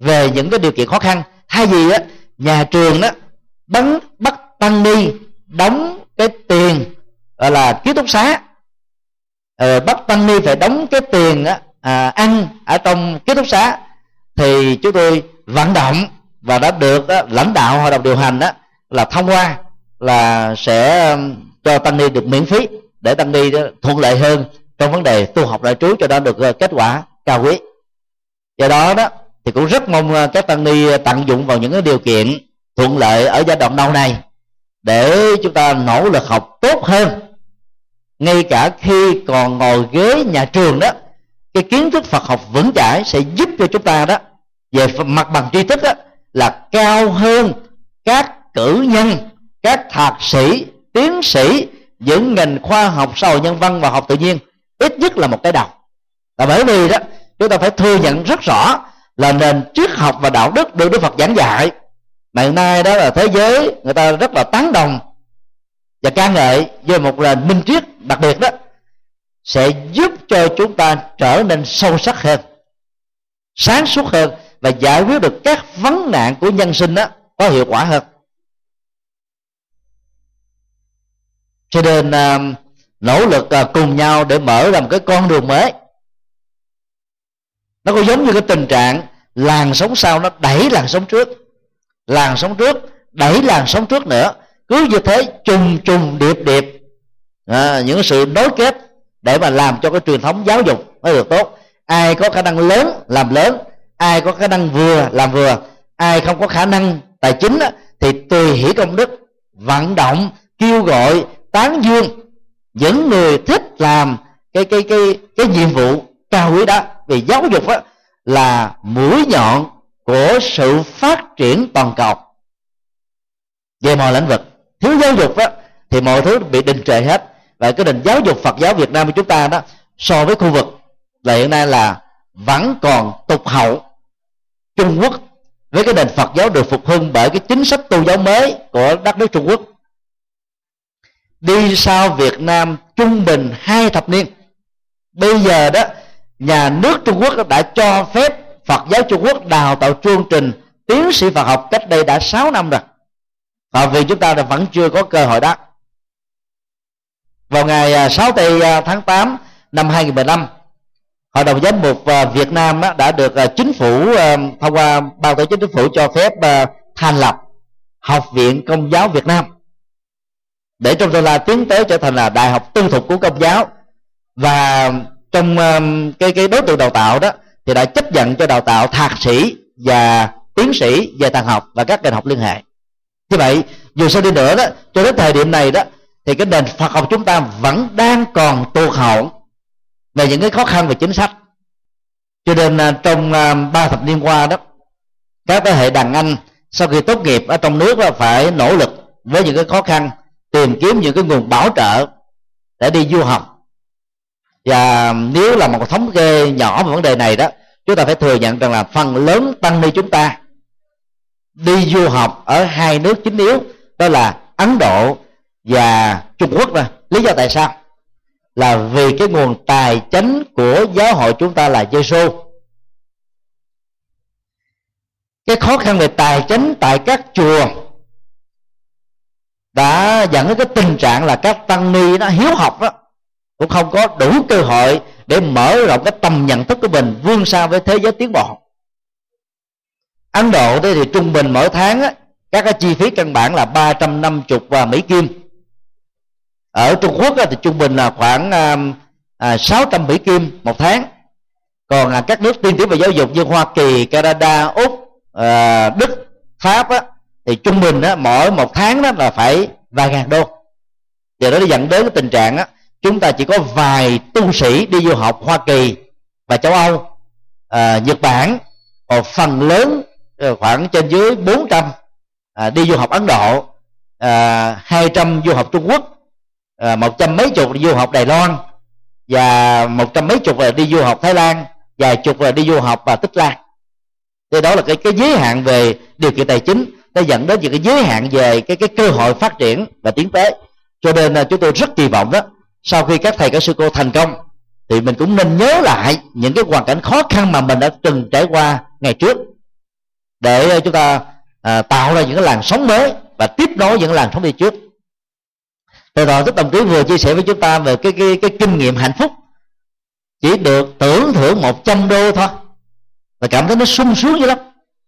về những cái điều kiện khó khăn. Thay vì á nhà trường đó bắn bắt tăng ni đóng cái tiền gọi là ký túc xá ờ, bắt tăng ni phải đóng cái tiền á, à, ăn ở trong ký túc xá thì chúng tôi vận động và đã được đó, lãnh đạo hội đồng điều hành đó là thông qua là sẽ cho tăng ni được miễn phí, để tăng ni thuận lợi hơn trong vấn đề tu học đại trú cho nó được ờ, kết quả cao quý. Do đó đó, thì cũng rất mong ờ, các tăng ni tận dụng vào những cái điều kiện thuận lợi ở giai đoạn đầu này để chúng ta nỗ lực học tốt hơn. Ngay cả khi còn ngồi ghế nhà trường đó, cái kiến thức Phật học vững chãi sẽ giúp cho chúng ta đó về mặt bằng tri thức đó là cao hơn các cử nhân, các thạc sĩ tiến sĩ những ngành khoa học xã hội nhân văn và học tự nhiên ít nhất là một cái đầu. Là bởi vì đó, chúng ta phải thừa nhận rất rõ là nền triết học và đạo đức được đức phật giảng dạy. Mà hiện nay đó là thế giới người ta rất là tán đồng và ca ngợi về một nền minh triết đặc biệt đó sẽ giúp cho chúng ta trở nên sâu sắc hơn, sáng suốt hơn và giải quyết được các vấn nạn của nhân sinh đó có hiệu quả hơn. Cho nên à, nỗ lực à, cùng nhau để mở ra một cái con đường mới. Nó có giống như cái tình trạng làn sóng sau nó đẩy làn sóng trước làn sóng trước đẩy làn sóng trước nữa. Cứ như thế trùng trùng điệp điệp à, những sự nối kết để mà làm cho cái truyền thống giáo dục nó được tốt. Ai có khả năng lớn làm lớn ai có khả năng vừa làm vừa ai không có khả năng tài chính thì tùy hỷ công đức vận động kêu gọi tán dương những người thích làm cái cái cái cái nhiệm vụ cao quý đó. Vì giáo dục đó là mũi nhọn của sự phát triển toàn cầu về mọi lĩnh vực. Thiếu giáo dục đó thì mọi thứ bị đình trệ hết. Và cái nền giáo dục Phật giáo Việt Nam của chúng ta đó, so với khu vực là hiện nay là vẫn còn tục hậu Trung Quốc, với cái nền Phật giáo được phục hưng bởi cái chính sách tôn giáo mới của đất nước Trung Quốc đi sau Việt Nam trung bình hai thập niên. Bây giờ đó, nhà nước Trung Quốc đã cho phép Phật giáo Trung Quốc đào tạo chương trình tiến sĩ Phật học cách đây đã 6 năm rồi. Và vì chúng ta vẫn chưa có cơ hội đó. Vào ngày à, 6 tây à, tháng 8 năm 2015 hội đồng giám mục à, Việt Nam đã được chính phủ thông qua ban tổ chức chính phủ cho phép thành lập học viện công giáo Việt Nam để trong tương lai tiến tới trở thành là đại học tư thục của công giáo. Và trong um, cái cái đối tượng đào tạo đó, thì đã chấp nhận cho đào tạo thạc sĩ và tiến sĩ về tàng học và các ngành học liên hệ. Như vậy, dù sao đi nữa đó, cho đến thời điểm này đó, thì cái nền Phật học chúng ta vẫn đang còn tuột hậu về những cái khó khăn về chính sách. Cho nên à, trong à, ba thập niên qua đó, các thế hệ đàn anh sau khi tốt nghiệp ở trong nước là phải nỗ lực với những cái khó khăn tìm kiếm những cái nguồn bảo trợ để đi du học. Và nếu là một thống kê nhỏ về vấn đề này đó, chúng ta phải thừa nhận rằng là phần lớn tăng ni chúng ta đi du học ở hai nước chính yếu, đó là ấn độ và trung quốc rồi lý do tại sao? Là vì cái nguồn tài chính của giáo hội chúng ta là giêsu cái khó khăn về tài chính tại các chùa đã dẫn đến cái tình trạng là các tăng ni nó hiếu học đó cũng không có đủ cơ hội để mở rộng cái tầm nhận thức của mình vươn xa với thế giới tiến bộ. Ấn Độ thì trung bình mỗi tháng á, các cái chi phí căn bản là 350 và Mỹ Kim. Ở Trung Quốc thì trung bình là khoảng à, à 600 Mỹ Kim một tháng. Còn à, các nước tiên tiến về giáo dục như Hoa Kỳ, Canada, Úc, à, Đức, Pháp á, thì trung bình đó, mỗi một tháng đó là phải vài ngàn đô. Giờ đó dẫn đến cái tình trạng đó, chúng ta chỉ có vài tu sĩ đi du học Hoa Kỳ và châu Âu à, Nhật Bản còn phần lớn ờ, khoảng trên dưới 400 à, đi du học Ấn Độ à, 200 du học Trung Quốc à, một trăm mấy chục đi du học Đài Loan và một trăm mấy chục là đi du học Thái Lan vài chục là đi du học và Tích Lan. Thì đó là cái cái giới hạn về điều kiện tài chính nó dẫn đến những cái giới hạn về cái cái cơ hội phát triển và tiến tới. Cho nên là chúng tôi rất kỳ vọng đó sau khi các thầy các sư cô thành công thì mình cũng nên nhớ lại những cái hoàn cảnh khó khăn mà mình đã từng trải qua ngày trước. Để ờ, chúng ta à, tạo ra những cái làn sóng mới và tiếp nối những làn sóng đi trước. Từ đó tức đồng chí vừa chia sẻ với chúng ta về cái cái cái kinh nghiệm hạnh phúc. Chỉ được tưởng thưởng 100 đô thôi và cảm thấy nó sung sướng dữ lắm.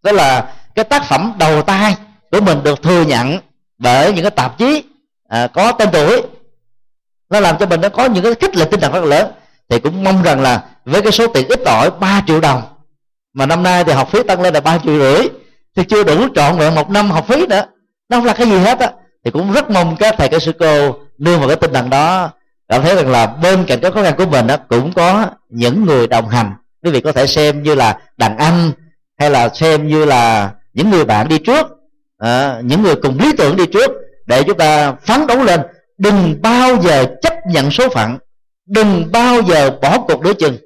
Đó là cái tác phẩm đầu tay của mình được thừa nhận bởi những cái tạp chí à, có tên tuổi. Nó làm cho mình nó có những cái kích lệ tinh thần rất là lớn. Thì cũng mong rằng là với cái số tiền ít ỏi 3 triệu đồng mà năm nay thì học phí tăng lên là ba triệu rưỡi thì chưa đủ trọn vẹn một năm học phí nữa. Nó không là cái gì hết á. Thì cũng rất mong các thầy các sư cô nương vào cái tinh thần đó. Cảm thấy rằng là bên cạnh cái khó khăn của mình đó cũng có những người đồng hành. Quý vị có thể xem như là đàn anh hay là xem như là những người bạn đi trước à, những người cùng lý tưởng đi trước để chúng ta phấn đấu lên. Đừng bao giờ chấp nhận số phận. Đừng bao giờ bỏ cuộc đối chừng.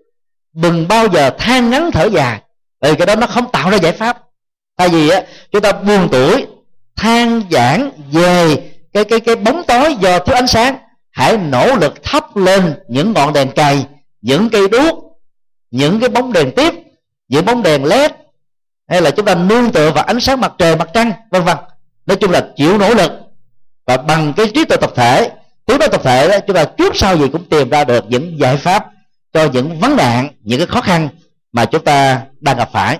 Đừng bao giờ than ngắn thở dài. Vì cái đó nó không tạo ra giải pháp. Tại vì á chúng ta buồn tuổi than giảng về cái cái cái bóng tối do thiếu ánh sáng. Hãy nỗ lực thắp lên những ngọn đèn cày những cây đuốc những cái bóng đèn tiếp những bóng đèn led hay là chúng ta nương tựa vào ánh sáng mặt trời, mặt trăng, vân vân. Nói chung là chịu nỗ lực. Và bằng cái trí tuệ tập thể trí tuệ tập thể đó, chúng ta trước sau gì cũng tìm ra được những giải pháp cho những vấn nạn, những cái khó khăn mà chúng ta đang gặp phải.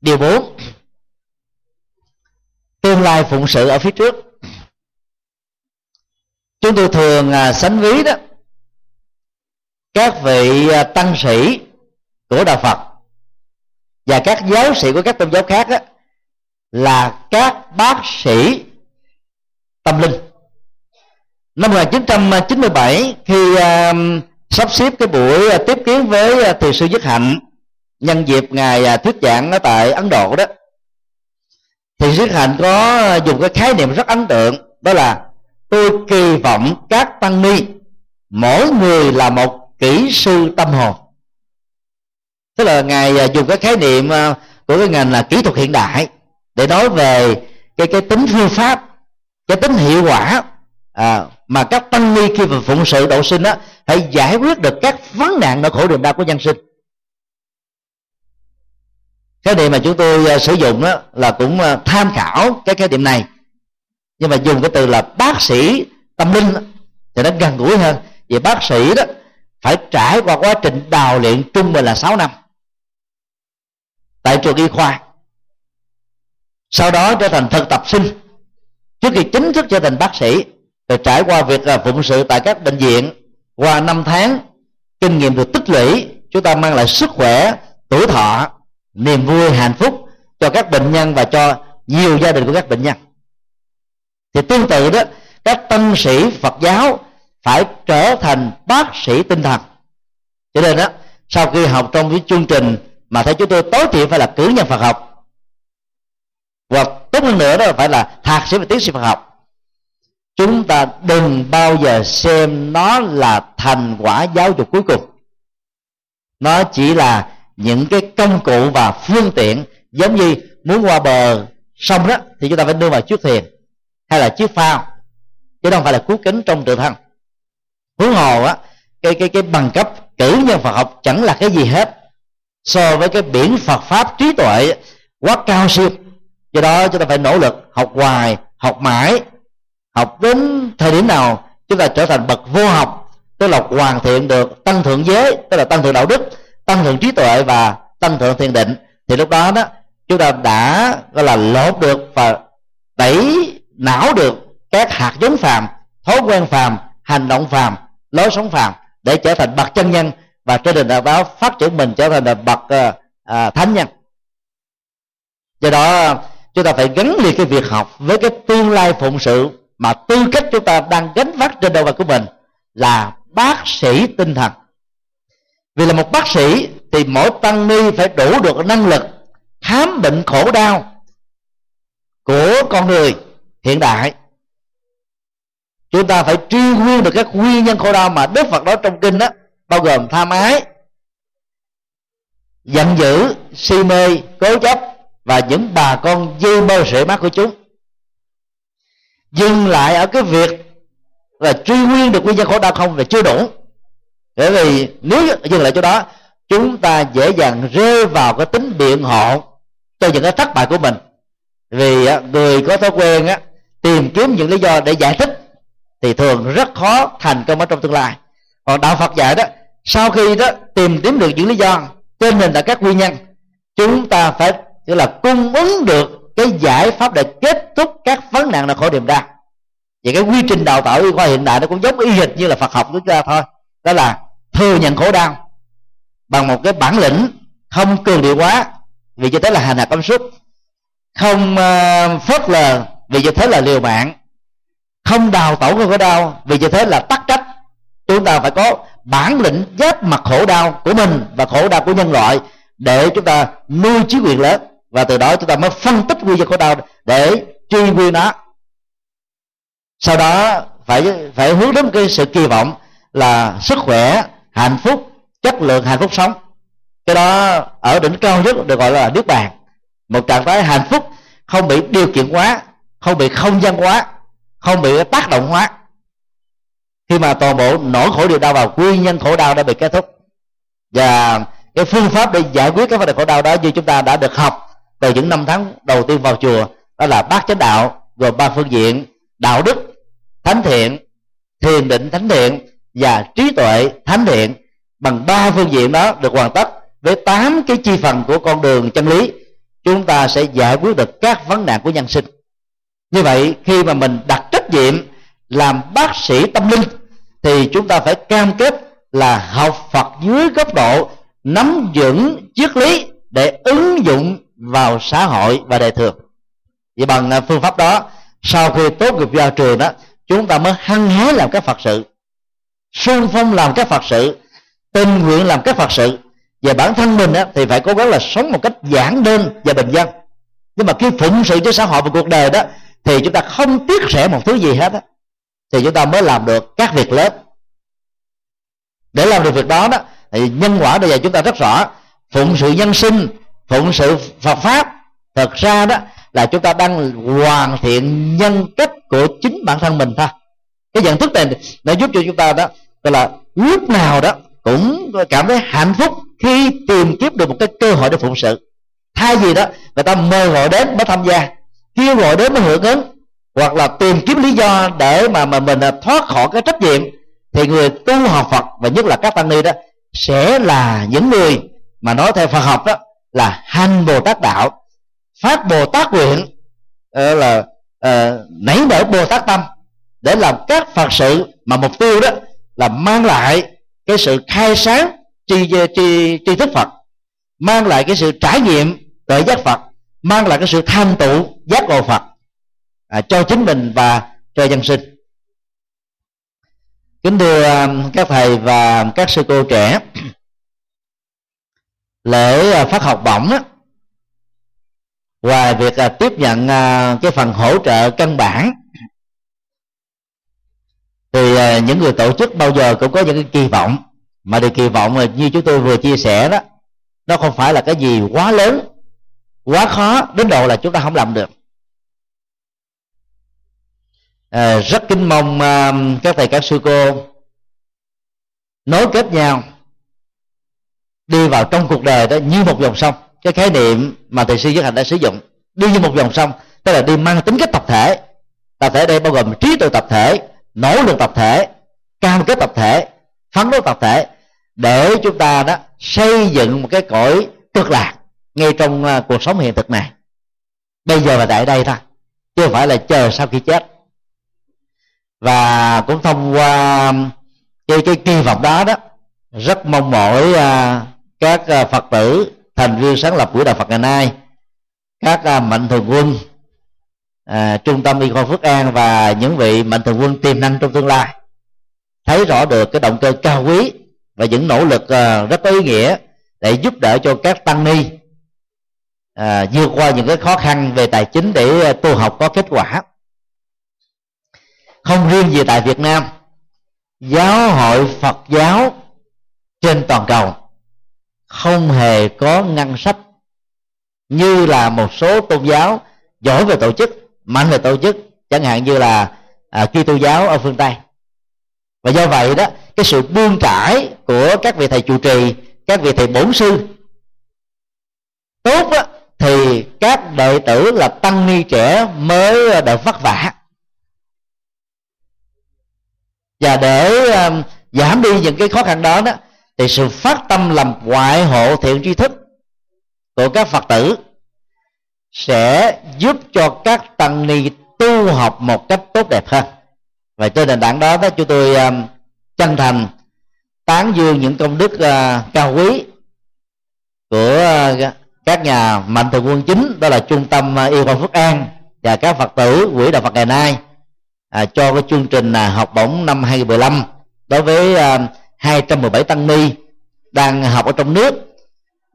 Điều bốn, tương lai phụng sự ở phía trước. Chúng tôi thường à, sánh ví đó các vị à, tăng sĩ của đạo phật và các giáo sĩ của các tôn giáo khác đó, là các bác sĩ tâm linh. Năm 1997 khi uh, sắp xếp cái buổi à, tiếp kiến với à, thiền sư Dứt Hạnh nhân dịp ngày à, thuyết giảng ở tại Ấn Độ đó thì Dứt Hạnh có dùng cái khái niệm rất ấn tượng đó là tôi kỳ vọng các tăng ni mỗi người là một kỹ sư tâm hồn tức là ngài à, dùng cái khái niệm à, của cái ngành là kỹ thuật hiện đại để nói về cái cái tính phương pháp cái tính hiệu quả à, mà các tăng ni khi mà phụng sự độ sinh á phải giải quyết được các vấn nạn nỗi khổ niềm đau của nhân sinh. Cái điểm mà chúng tôi uh, sử dụng đó là cũng tham khảo cái cái điểm này. Nhưng mà dùng cái từ là bác sĩ tâm linh thì nó gần gũi hơn. Vì bác sĩ đó phải trải qua quá trình đào luyện trung bình là 6 năm tại trường y khoa. Sau đó trở thành thực tập sinh, trước khi chính thức trở thành bác sĩ, rồi trải qua việc là phụng sự tại các bệnh viện, qua năm tháng, kinh nghiệm được tích lũy, chúng ta mang lại sức khỏe, tuổi thọ, niềm vui, hạnh phúc cho các bệnh nhân và cho nhiều gia đình của các bệnh nhân. Thì tương tự đó, các tân sĩ phật giáo phải trở thành bác sĩ tinh thần. Cho nên đó, sau khi học trong cái chương trình mà theo chúng tôi tối thiểu phải là cử nhân Phật học. Hoặc tốt hơn nữa đó phải là thạc sĩ và tiến sĩ Phật học. Chúng ta đừng bao giờ xem nó là thành quả giáo dục cuối cùng. Nó chỉ là những cái công cụ và phương tiện giống như muốn qua bờ sông đó, thì chúng ta phải đưa vào chiếc thuyền hay là chiếc phao, chứ không phải là cứu kính trong tự thân. Huống hồ á, cái cái cái bằng cấp cử nhân Phật học chẳng là cái gì hết so với cái biển Phật pháp trí tuệ quá cao siêu, do đó chúng ta phải nỗ lực học hoài, học mãi, học đến thời điểm nào chúng ta trở thành bậc vô học, tức là hoàn thiện được tăng thượng giới, tức là tăng thượng đạo đức, tăng thượng trí tuệ và tăng thượng thiền định. Thì lúc đó đó, chúng ta đã, gọi là lột được và đẩy não được các hạt giống phàm, thói quen phàm, hành động phàm, lối sống phàm để trở thành bậc chân nhân và trên nền tảng đó phát triển mình trở thành bậc ờ, à, thánh nhân. Do đó chúng ta phải gắn liền cái việc học với cái tương lai phụng sự mà tư cách chúng ta đang gánh vác trên đầu vai của mình là bác sĩ tinh thần. Vì là một bác sĩ thì mỗi tăng ni phải đủ được năng lực khám bệnh khổ đau của con người hiện đại. Chúng ta phải truy nguyên được các nguyên nhân khổ đau mà đức phật nói trong kinh đó bao gồm tham ái, giận dữ, si mê, cố chấp và những bà con dư mơ rễ mắt của chúng. Dừng lại ở cái việc là truy nguyên được nguyên nhân khổ đau không là chưa đủ. Bởi vì nếu dừng lại chỗ đó, chúng ta dễ dàng rơi vào cái tính biện hộ cho những cái thất bại của mình. Vì à, người có thói quen, á, tìm kiếm những lý do để giải thích thì thường rất khó thành công ở trong tương lai. Còn đạo phật dạy đó sau khi đó tìm kiếm được những lý do trên nền tảng các nguyên nhân chúng ta phải tức là cung ứng được cái giải pháp để kết thúc các vấn nạn là khổ niềm đau. Vậy cái quy trình đào tạo y khoa hiện đại nó cũng giống y hệt như là phật học của chúng ta thôi đó là thừa nhận khổ đau bằng một cái bản lĩnh không cường điệu quá vì cho thế là hành hạ công suất không uh, phớt lờ vì cho thế là liều mạng không đào tẩu cái khổ đau vì cho thế là tắc trách. Chúng ta phải có bản lĩnh giáp mặt khổ đau của mình và khổ đau của nhân loại để chúng ta nuôi trí quyền lớn. Và từ đó chúng ta mới phân tích nguyên nhân khổ đau để truy nguyên nó. Sau đó phải phải hướng đến cái sự kỳ vọng là sức khỏe, hạnh phúc, chất lượng hạnh phúc sống. Cái đó ở đỉnh cao nhất được gọi là nước bàn. Một trạng thái hạnh phúc không bị điều kiện quá không bị không gian quá không bị tác động hóa khi mà toàn bộ nỗi khổ điều đau và nguyên nhân khổ đau đã bị kết thúc. Và cái phương pháp để giải quyết cái vấn đề khổ đau đó như chúng ta đã được học từ những năm tháng đầu tiên vào chùa, đó là bát chánh đạo, gồm ba phương diện, đạo đức, thánh thiện, thiền định thánh thiện và trí tuệ thánh thiện. Bằng ba phương diện đó được hoàn tất với tám cái chi phần của con đường chân lý, chúng ta sẽ giải quyết được các vấn nạn của nhân sinh. Như vậy, khi mà mình đặt trách nhiệm làm bác sĩ tâm linh thì chúng ta phải cam kết là học Phật dưới góc độ nắm vững triết lý để ứng dụng vào xã hội và đời thường. Vậy bằng à, phương pháp đó sau khi tốt nghiệp ra trường đó chúng ta mới hăng hái làm các phật sự sung phong làm các phật sự tình nguyện làm các phật sự. Về bản thân mình á, thì phải cố gắng là sống một cách giản đơn và bình dân. Nhưng mà khi phụng sự cho xã hội và cuộc đời đó thì chúng ta không tiếc rẻ một thứ gì hết á thì chúng ta mới làm được các việc lớn. Để làm được việc đó đó, thì nhân quả bây giờ chúng ta rất rõ. Phụng sự nhân sinh, phụng sự Phật pháp, thật ra đó là chúng ta đang hoàn thiện nhân cách của chính bản thân mình thôi. Cái nhận thức này nó giúp cho chúng ta đó gọi là lúc nào đó cũng cảm thấy hạnh phúc khi tìm kiếm được một cái cơ hội để phụng sự. Thay vì đó, người ta mời gọi đến mới tham gia, kêu gọi đến mới hưởng ứng hoặc là tìm kiếm lý do để mà mà mình à, thoát khỏi cái trách nhiệm thì người tu học Phật và nhất là các tăng ni đó sẽ là những người mà nói theo Phật học đó là hành Bồ Tát đạo phát Bồ Tát nguyện ờ, là uh, nảy nở Bồ Tát tâm để làm các Phật sự mà mục tiêu đó là mang lại cái sự khai sáng tri tri tri thức Phật mang lại cái sự trải nghiệm tuệ giác Phật mang lại cái sự tham tụ giác ngộ Phật à, cho chính mình và cho dân sinh. Kính thưa à, các thầy và các sư cô trẻ lễ à, phát học bổng á, ngoài việc à, tiếp nhận cái phần hỗ trợ căn bản thì những người tổ chức bao giờ cũng có những cái kỳ vọng. Mà điều kỳ vọng là như chúng tôi vừa chia sẻ đó nó không phải là cái gì quá lớn quá khó đến độ là chúng ta không làm được à, rất kính mong à, các thầy các sư cô nối kết nhau đi vào trong cuộc đời đó như một dòng sông. Cái khái niệm mà thầy sư giới hạnh đã sử dụng đi như một dòng sông tức là đi mang tính cách tập thể. Tập thể đây bao gồm trí tuệ tập thể nỗ lực tập thể cam kết tập thể phấn đấu tập thể để chúng ta đó xây dựng một cái cõi cực lạc ngay trong ờ, cuộc sống hiện thực này. Bây giờ và tại đây thôi chứ không phải là chờ sau khi chết và cũng thông qua cái cái kỳ vọng đó đó rất mong mỏi à, các à, phật tử thành viên sáng lập của đạo phật ngày nay các à, mạnh thường quân à, trung tâm y khoa phước an và những vị mạnh thường quân tiềm năng trong tương lai thấy rõ được cái động cơ cao quý và những nỗ lực rất có ý nghĩa để giúp đỡ cho các tăng ni à, vượt qua những cái khó khăn về tài chính để tu học có kết quả không riêng gì tại Việt Nam. Giáo hội Phật giáo trên toàn cầu không hề có ngân sách như là một số tôn giáo giỏi về tổ chức mạnh về tổ chức chẳng hạn như là à, Kitô giáo ở phương Tây. Và do vậy đó cái sự buông trải của các vị thầy trụ trì các vị thầy bổn sư tốt đó, thì các đệ tử là tăng ni trẻ mới được vất vả và để um, giảm đi những cái khó khăn đó đó thì sự phát tâm làm ngoại hộ thiện tri thức của các phật tử sẽ giúp cho các tăng ni tu học một cách tốt đẹp hơn. Và trên nền tảng đó đó chúng tôi um, chân thành tán dương những công đức uh, cao quý của uh, các nhà mạnh thường quân chính đó là trung tâm uh, y khoa phước an và các phật tử quỹ đạo phật ngày nay à, cho cái chương trình à, học bổng năm 2015 đối với à, 217 tăng ni đang học ở trong nước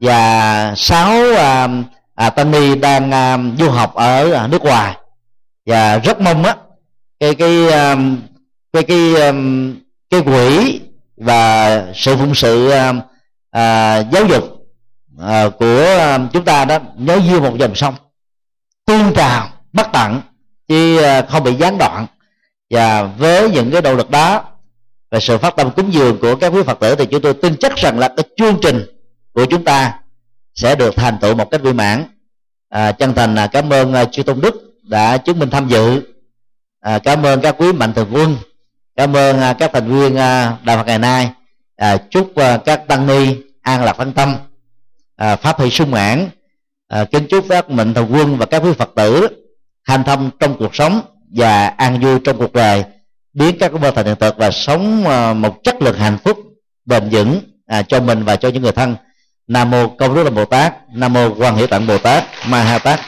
và 6 à, à, tăng ni đang à, du học ở à, nước ngoài. Và rất mong á cái cái à, cái cái cái, cái quỹ và sự phụng sự à, à, giáo dục à, của à, chúng ta đó nhớ như một dòng sông tuôn trào bất tận chứ à, không bị gián đoạn và với những cái động lực đó và sự phát tâm cúng dường của các quý phật tử thì chúng tôi tin chắc rằng là cái chương trình của chúng ta sẽ được thành tựu một cách viên mãn. À, chân thành là cảm ơn à, chư tôn đức đã chứng minh tham dự. À, cảm ơn các quý mạnh thường quân. Cảm ơn à, các thành viên à, đạo phật ngày nay. À, chúc à, các tăng ni an lạc phân tâm à, pháp hỷ sung mãn. À, kính chúc các mạnh thường quân và các quý phật tử hành thông trong cuộc sống và an vui trong cuộc đời biến các mơ thành hiện thực và sống ờ, một chất lượng hạnh phúc bền vững à, cho mình và cho những người thân. Nam mô công đức là bồ tát nam mô quan hệ tạng bồ tát ma ha tát.